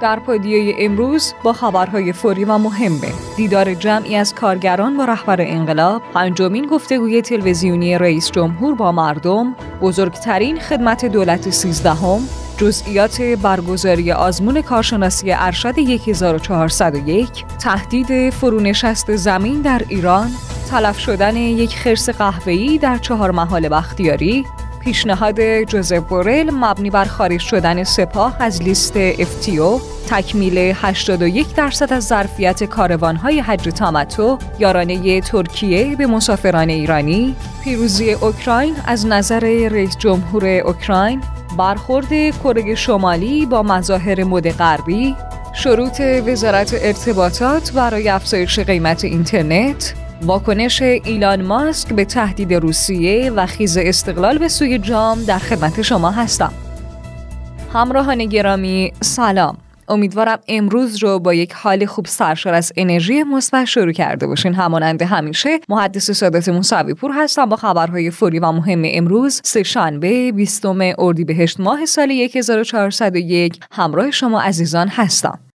در پادیه امروز با خبرهای فوری و مهمه. دیدار جمعی از کارگران با رهبر انقلاب پنجمین گفتگوی تلویزیونی رئیس جمهور با مردم بزرگترین خدمت دولت سیزدهم جزئیات برگزاری آزمون کارشناسی ارشد 1401 تهدید فرونشست زمین در ایران تلف شدن یک خرس قهوه‌ای در چهار محال بختیاری پیشنهاد جوزف بورل مبنی بر خارج شدن سپاه از لیست افتیو تکمیل 81 درصد از ظرفیت کاروانهای حج تامتو یارانه ترکیه به مسافران ایرانی پیروزی اوکراین از نظر رئیس جمهور اوکراین برخورد کره شمالی با مظاهر مد غربی شروط وزارت ارتباطات برای افزایش قیمت اینترنت واکنش ایلان ماسک به تهدید روسیه و خیز استقلال به سوی جام در خدمت شما هستم. همراهان گرامی سلام. امیدوارم امروز رو با یک حال خوب سرشار از انرژی مثبت شروع کرده باشین. همانند همیشه محدث سادات موسوی پور هستم با خبرهای فوری و مهم امروز سه شنبه 20 اردیبهشت ماه سال 1401 همراه شما عزیزان هستم.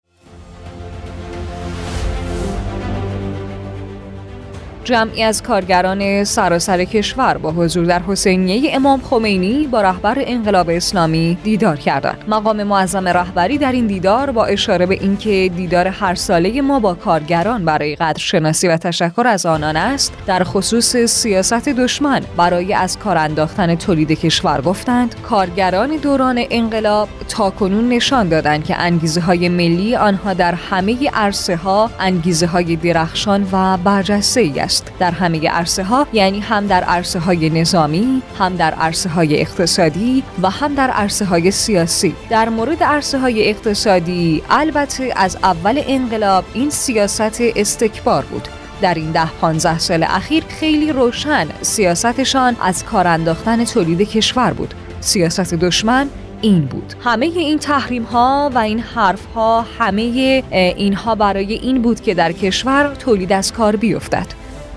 جمعی از کارگران سراسر کشور با حضور در حسینیه امام خمینی با رهبر انقلاب اسلامی دیدار کردند. مقام معظم رهبری در این دیدار با اشاره به اینکه دیدار هر ساله ما با کارگران برای قدرشناسی و تشکر از آنان است، در خصوص سیاست دشمن برای از کار انداختن تولید کشور گفتند، کارگران دوران انقلاب تاکنون نشان دادند که انگیزه های ملی آنها در همه عرصه ها انگیزه های درخشان و برجسته ای است. در همه عرصه ها یعنی هم در عرصه های نظامی هم در عرصه های اقتصادی و هم در عرصه های سیاسی. در مورد عرصه های اقتصادی البته از اول انقلاب این سیاست استکبار بود. در این ده 15 سال اخیر خیلی روشن سیاستشان از کار انداختن تولید کشور بود. سیاست دشمن این بود. همه این تحریم ها و این حرف ها همه اینها برای این بود که در کشور تولید از کار بیفتد.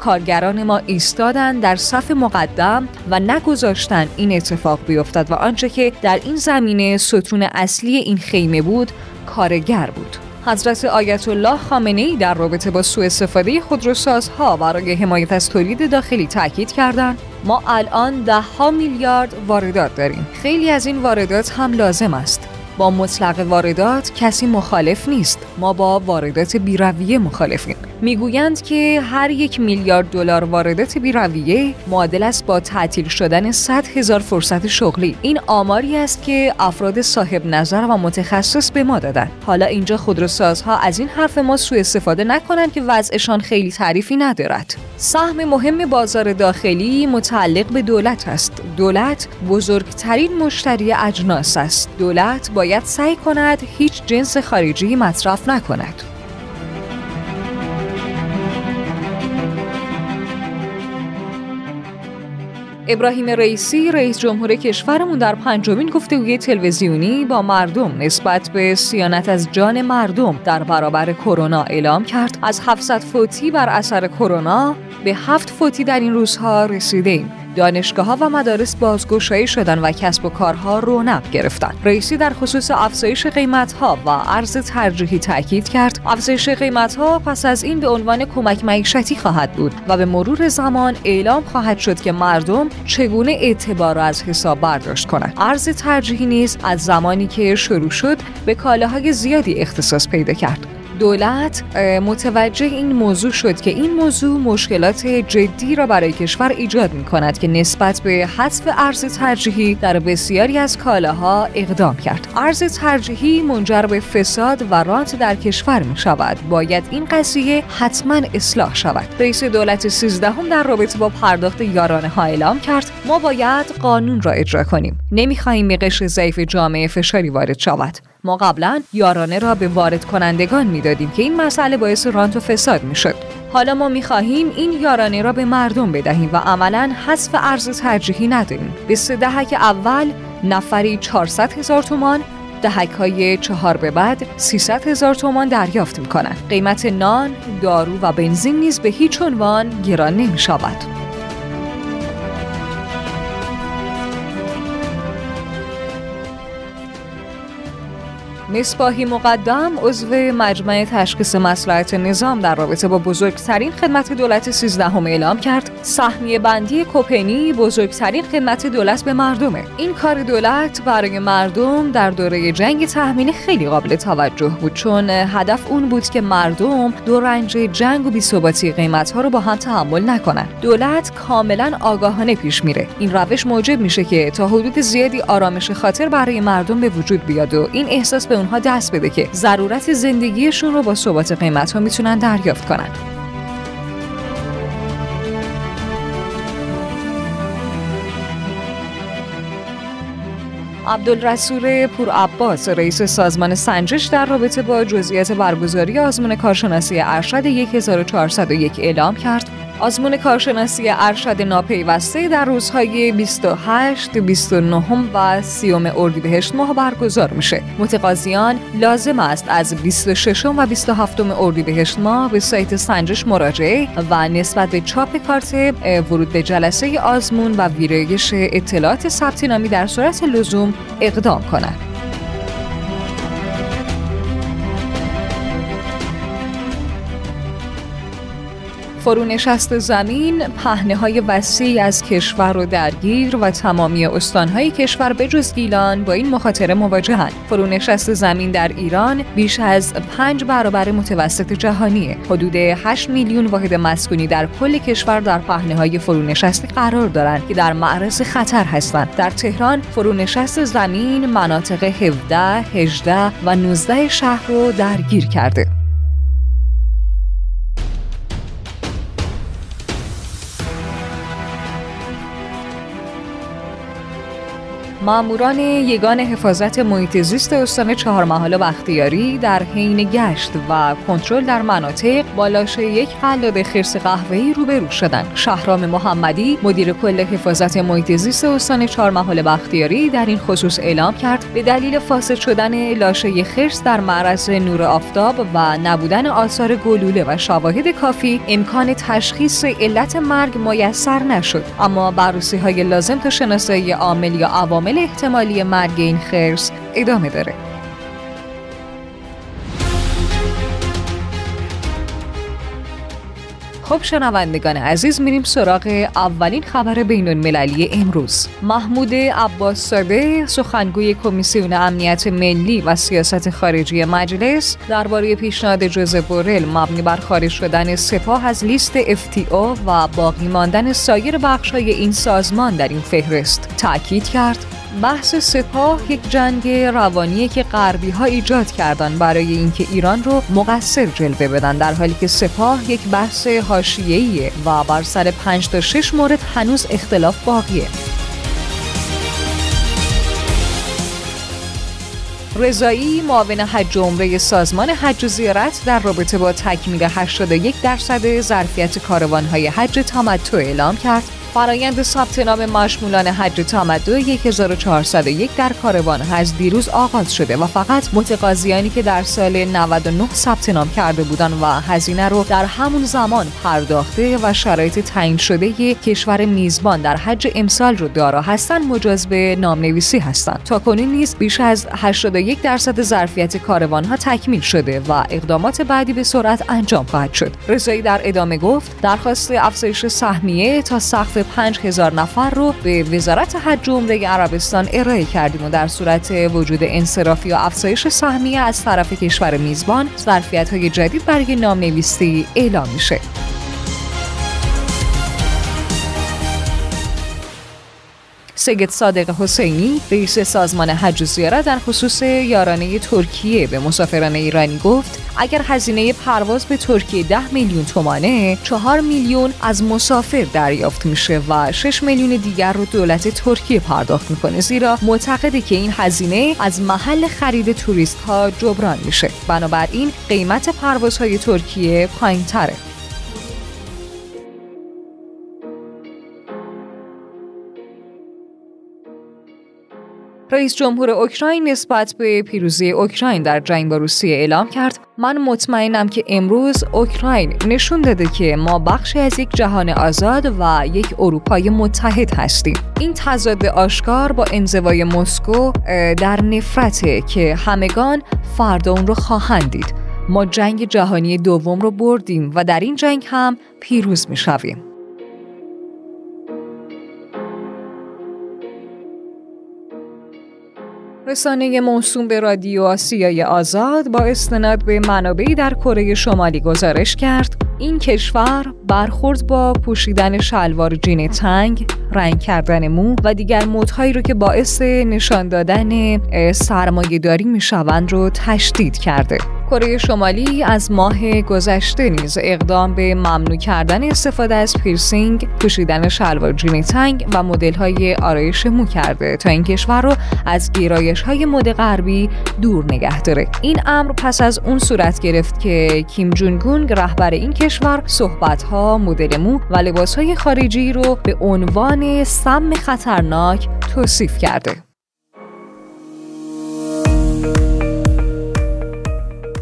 کارگران ما ایستادند در صف مقدم و نگذاشتن این اتفاق بیفتد و آنچه که در این زمینه ستون اصلی این خیمه بود کارگر بود. حضرت آیت الله خامنه ای در رابطه با سوء استفاده خودروسازها برای حمایت از تولید داخلی تاکید کردند. ما الان ده ها میلیارد واردات داریم. خیلی از این واردات هم لازم است. با مطلق واردات کسی مخالف نیست. ما با واردات بیرویه مخالفیم. می‌گویند که هر یک میلیارد دلار واردات بیرویه معادل است با تعطیل شدن 100 هزار فرصت شغلی. این آماری است که افراد صاحب نظر و متخصص به ما دادن. حالا اینجا خودروسازها از این حرف ما سوء استفاده نکنند که وضعشان خیلی تعریفی ندارد. سهم مهم بازار داخلی متعلق به دولت است. دولت بزرگترین مشتری اجناس است. دولت باید سعی کند هیچ جنس خارجی مصرف نکند. ابراهیم رئیسی رئیس جمهور کشورمون در پنجمین گفتگوی تلویزیونی با مردم نسبت به سیانت از جان مردم در برابر کرونا اعلام کرد. از 700 فوتی بر اثر کرونا به هفت فوتی در این روزها رسیدیم. دانشگاه ها و مدارس بازگشایی شدن و کسب و کارها رونق گرفتند. رئیسی در خصوص افزایش قیمت ها و ارز ترجیحی تاکید کرد. افزایش قیمت ها پس از این به عنوان کمک معیشتی خواهد بود و به مرور زمان اعلام خواهد شد که مردم چگونه اعتبار را از حساب برداشت کنند. ارز ترجیحی نیز از زمانی که شروع شد به کالاهای زیادی اختصاص پیدا کرد. دولت متوجه این موضوع شد که این موضوع مشکلات جدی را برای کشور ایجاد می کند که نسبت به حذف ارز ترجیحی در بسیاری از کالاها اقدام کرد. ارز ترجیحی منجر به فساد و رانت در کشور می شود باید این قضیه حتما اصلاح شود. رئیس دولت سیزدهم در رابطه با پرداخت یارانه ها اعلام کرد ما باید قانون را اجرا کنیم. نمی‌خواهیم به قشر ضعیف جامعه فشاری وارد شود. ما قبلا یارانه را به وارد کنندگان می‌دادیم که این مسئله باعث رانت و فساد می‌شد. حالا ما می‌خواهیم این یارانه را به مردم بدهیم و عملا حذف ارز ترجیحی نداریم. به سه دهک اول نفری 400 هزار تومان دهک های چهار به بعد 300 هزار تومان دریافت می‌کنند. قیمت نان، دارو و بنزین نیز به هیچ عنوان گران نمی شود. مصباحی مقدم عضو مجمع تشخیص مسلحت نظام در رابطه با بزرگترین خدمت دولت 13 هم اعلام کرد. سهمیه بندی کوپنی بزرگترین خدمت دولت به مردمه. این کار دولت برای مردم در دوره جنگ تحمیلی خیلی قابل توجه بود چون هدف اون بود که مردم دو رنج جنگ و بی‌ثباتی قیمت‌ها رو با هم تحمل نکنن. دولت کاملا آگاهانه پیش میره. این روش موجب میشه که تا حدود زیادی آرامش خاطر برای مردم به وجود بیاد و این احساس به اونها دست بده که ضرورت زندگیشون رو با ثبات قیمت‌ها می‌تونن دریافت کنن. عبدالرسول پور عباس رئیس سازمان سنجش در رابطه با جزئیات برگزاری آزمون کارشناسی ارشد 1401 اعلام کرد. آزمون کارشناسی ارشد ناپیوسته در روزهای 28, 29 و 30 اردیبهشت ماه برگزار میشه. متقاضیان لازم است از 26 و 27 اردیبهشت ماه به سایت سنجش مراجعه و نسبت به چاپ کارت ورود به جلسه آزمون و ویرایش اطلاعات ثبت نامی در صورت لزوم اقدام کنند. فرونشست زمین پهنه های وسیعی از کشور رو درگیر و تمامی استانهای کشور به جز گیلان با این مخاطره مواجهند. فرونشست زمین در ایران بیش از پنج برابر متوسط جهانیه. حدود 8 میلیون واحد مسکونی در کل کشور در پهنه های فرونشستی قرار دارند که در معرض خطر هستند. در تهران فرونشست زمین مناطق 17, 18 و 19 شهر رو درگیر کرده. ماموران یگان حفاظت محیط زیست استان چهار محال بختیاری در حین گشت و کنترل در مناطق با یک قلاب خرس قهوه‌ای روبرو شدند. شهرام محمدی مدیر کل حفاظت محیط زیست استان چهار محال بختیاری در این خصوص اعلام کرد به دلیل فاسد شدن لاشه خرس در معرض نور آفتاب و نبودن آثار گلوله و شواهد کافی امکان تشخیص علت مرگ میسر نشد اما بررسی های لازم تا شناسایی عامل یا عوامل احتمالی مرگ این خرس ادامه داره. خب شنوندگان عزیز میریم سراغ اولین خبر بین المللی امروز. محمود عباس ساده سخنگوی کمیسیون امنیت ملی و سیاست خارجی مجلس درباره پیشنهاد جوز بورل مبنی بر خارج شدن سپاه از لیست FTO و باقی ماندن سایر بخش‌های این سازمان در این فهرست تاکید کرد. بحث سپاه یک جنگ روانیه که غربی ها ایجاد کردن برای اینکه ایران رو مقصر جلوه بدن در حالی که سپاه یک بحث حاشیه‌ایه و بر سر 5 تا 6 مورد هنوز اختلاف باقیه. رضایی معاون حج عمره سازمان حج و زیارت در رابطه با تکمیل 81 درصد ظرفیت کاروانهای حج تمتع اعلام کرد. فرایند ثبت نام مشمولان حج تمدع 1401 در کاروان حج دیروز آغاز شده و فقط متقاضیانی که در سال 99 ثبت نام کرده بودند و هزینه رو در همون زمان پرداخته و شرایط تعیین شده کشور میزبان در حج امسال رو دارا هستند مجاز به نامنویسی هستند تا کنون نیز بیش از 81 درصد ظرفیت کاروان ها تکمیل شده و اقدامات بعدی به سرعت انجام خواهد شد. رضایی در ادامه گفت درخواست افزایش سهمیه تا سقف 5000 نفر رو به وزارت حج و عمره عربستان ارائه کردیم و در صورت وجود انصرافی یا افزایش سهمیه از طرف کشور میزبان ظرفیت های جدید برای نامنویسی اعلام میشه. سید صادق حسینی رئیس سازمان حج و زیارت در خصوص یارانه ترکیه به مسافران ایرانی گفت اگر هزینه پرواز به ترکیه 10 میلیون تومانه 4 میلیون از مسافر دریافت میشه و 6 میلیون دیگر رو دولت ترکیه پرداخت می‌کنه. زیرا معتقده که این هزینه از محل خرید توریست ها جبران میشه. بنابراین قیمت پروازهای ترکیه پایین رئیس جمهور اوکراین نسبت به پیروزی اوکراین در جنگ با روسیه اعلام کرد. من مطمئنم که امروز اوکراین نشون داده که ما بخشی از یک جهان آزاد و یک اروپای متحد هستیم. این تضاد آشکار با انزوای مسکو در نفرته که همگان فردا اون رو خواهند دید. ما جنگ جهانی دوم رو بردیم و در این جنگ هم پیروز می شویم. رسانه موسوم به رادیو آسیای آزاد با استناد به منابعی در کره شمالی گزارش کرد این کشور برخورد با پوشیدن شلوار جین تنگ، رنگ کردن مو و دیگر مدهایی رو که باعث نشان دادن سرمایه داری می شوند رو تشدید کرده. کره شمالی از ماه گذشته نیز اقدام به ممنوع کردن استفاده از پیرسینگ، پوشیدن شلوار جین تنگ و مدل های آرایش مو کرده تا این کشور رو از گرایش های مد غربی دور نگه داره. این امر پس از اون صورت گرفت که کیم جون گونگ رهبر این کشور صحبت ها، مدل مو و لباس های خارجی رو به عنوان سم خطرناک توصیف کرده.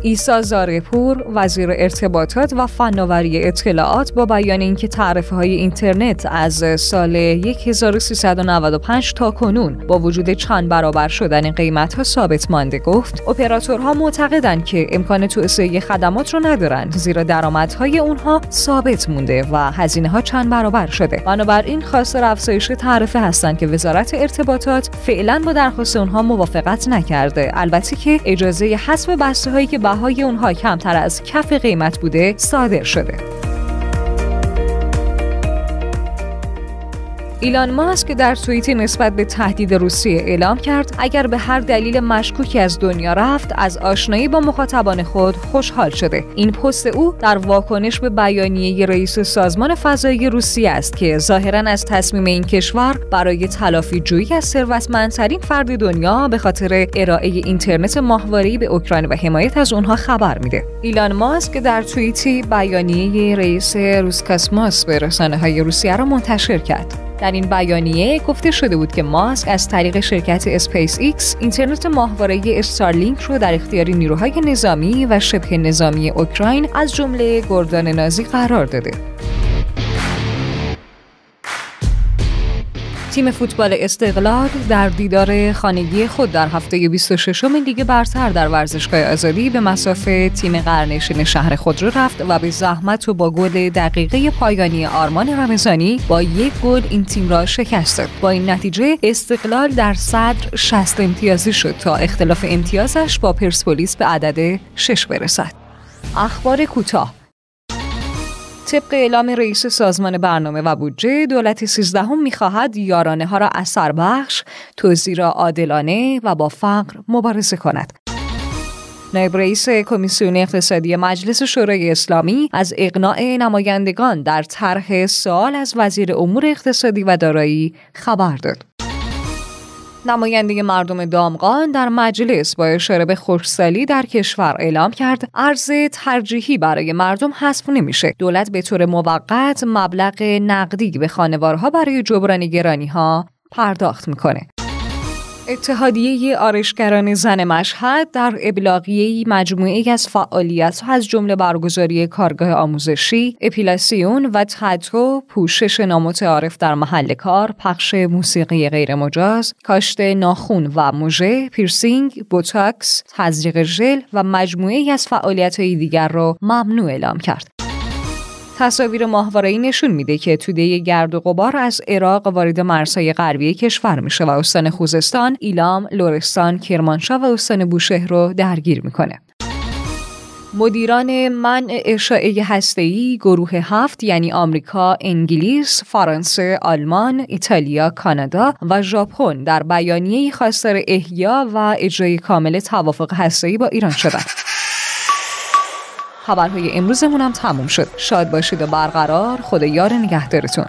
ایسا زارپور وزیر ارتباطات و فناوری اطلاعات با بیان اینکه تعرفه های اینترنت از سال 1395 تا کنون با وجود چند برابر شدن قیمت ها ثابت مانده گفت. اپراتورها معتقدند که امکان توسعه خدمات رو ندارند زیرا درآمدهای اونها ثابت مونده و هزینه ها چند برابر شده. بنابراین خواستار افزایش تعرفه هستند که وزارت ارتباطات فعلا با درخواست اونها موافقت نکرده. البته که اجازه حذف بسته هایی که بهای اونها کمتر از کف قیمت بوده صادر شده. ایلان ماسک در توییتی نسبت به تهدید روسیه اعلام کرد اگر به هر دلیل مشکوکی از دنیا رفت از آشنایی با مخاطبان خود خوشحال شده. این پست او در واکنش به بیانیه رئیس سازمان فضایی روسیه است که ظاهرا از تصمیم این کشور برای تلافی جویی از ثروتمندترین فرد دنیا به خاطر ارائه اینترنت ماهواره‌ای به اوکراین و حمایت از اونها خبر میده. ایلان ماسک در توییتی بیانیه رئیس روسکاسموس به رسانه‌های روسیه را منتشر کرد. در این بیانیه گفته شده بود که ماسک از طریق شرکت اسپیس ایکس اینترنت ماهواره استارلینک رو در اختیار نیروهای نظامی و شبه نظامی اوکراین از جمله گردان نازی قرار داده. تیم فوتبال استقلال در دیدار خانگی خود در هفته 26 لیگ برتر در ورزشگاه آزادی به مصاف تیم قعرنشین شهر خودرو رفت و به زحمت و با گل دقیقه پایانی آرمان رمضانی با یک گل این تیم را شکست داد. با این نتیجه استقلال در صدر 60 امتیازی شد تا اختلاف امتیازش با پرسپولیس به عدد 6 برسد. اخبار کوتاه. طبق اعلام رئیس سازمان برنامه و بودجه دولت سیزدهم می‌خواهد یارانه ها را اثر بخش توزیع را عادلانه و با فقر مبارزه کند نایب رئیس کمیسیون اقتصادی مجلس شورای اسلامی از اقناع نمایندگان در طرح سوال از وزیر امور اقتصادی و دارایی خبر داد. نماینده مردم دامغان در مجلس با اشاره به خشکسالی در کشور اعلام کرد ارز ترجیحی برای مردم حذف نمیشه. دولت به طور موقت مبلغ نقدی به خانوارها برای جبران گرانی ها پرداخت می‌کنه. اتحادیه آرایشگران زن مشهد در ابلاغیه مجموعه از فعالیت از جمله برگزاری کارگاه آموزشی، اپیلاسیون و تتو، پوشش نامتعارف در محل کار، پخش موسیقی غیرمجاز، کاشت ناخون و مژه، پیرسینگ، بوتاکس، تزریق ژل و مجموعه از فعالیت های دیگر را ممنوع اعلام کرد. تصاویر ماهواره‌ای نشون میده که توده گرد و غبار از عراق وارد مرزهای غربی کشور میشه و استان خوزستان، ایلام، لورستان، کرمانشاه و استان بوشهر رو درگیر می‌کنه. مدیران منع اشاعه هسته‌ای گروه هفت یعنی آمریکا، انگلیس، فرانسه، آلمان، ایتالیا، کانادا و ژاپن در بیانیه‌ای خواستار احیا و اجرای کامل توافق هسته‌ای با ایران شدند. خبرهای امروزمون هم تموم شد. شاد باشید و برقرار خدا یار نگهدارتون.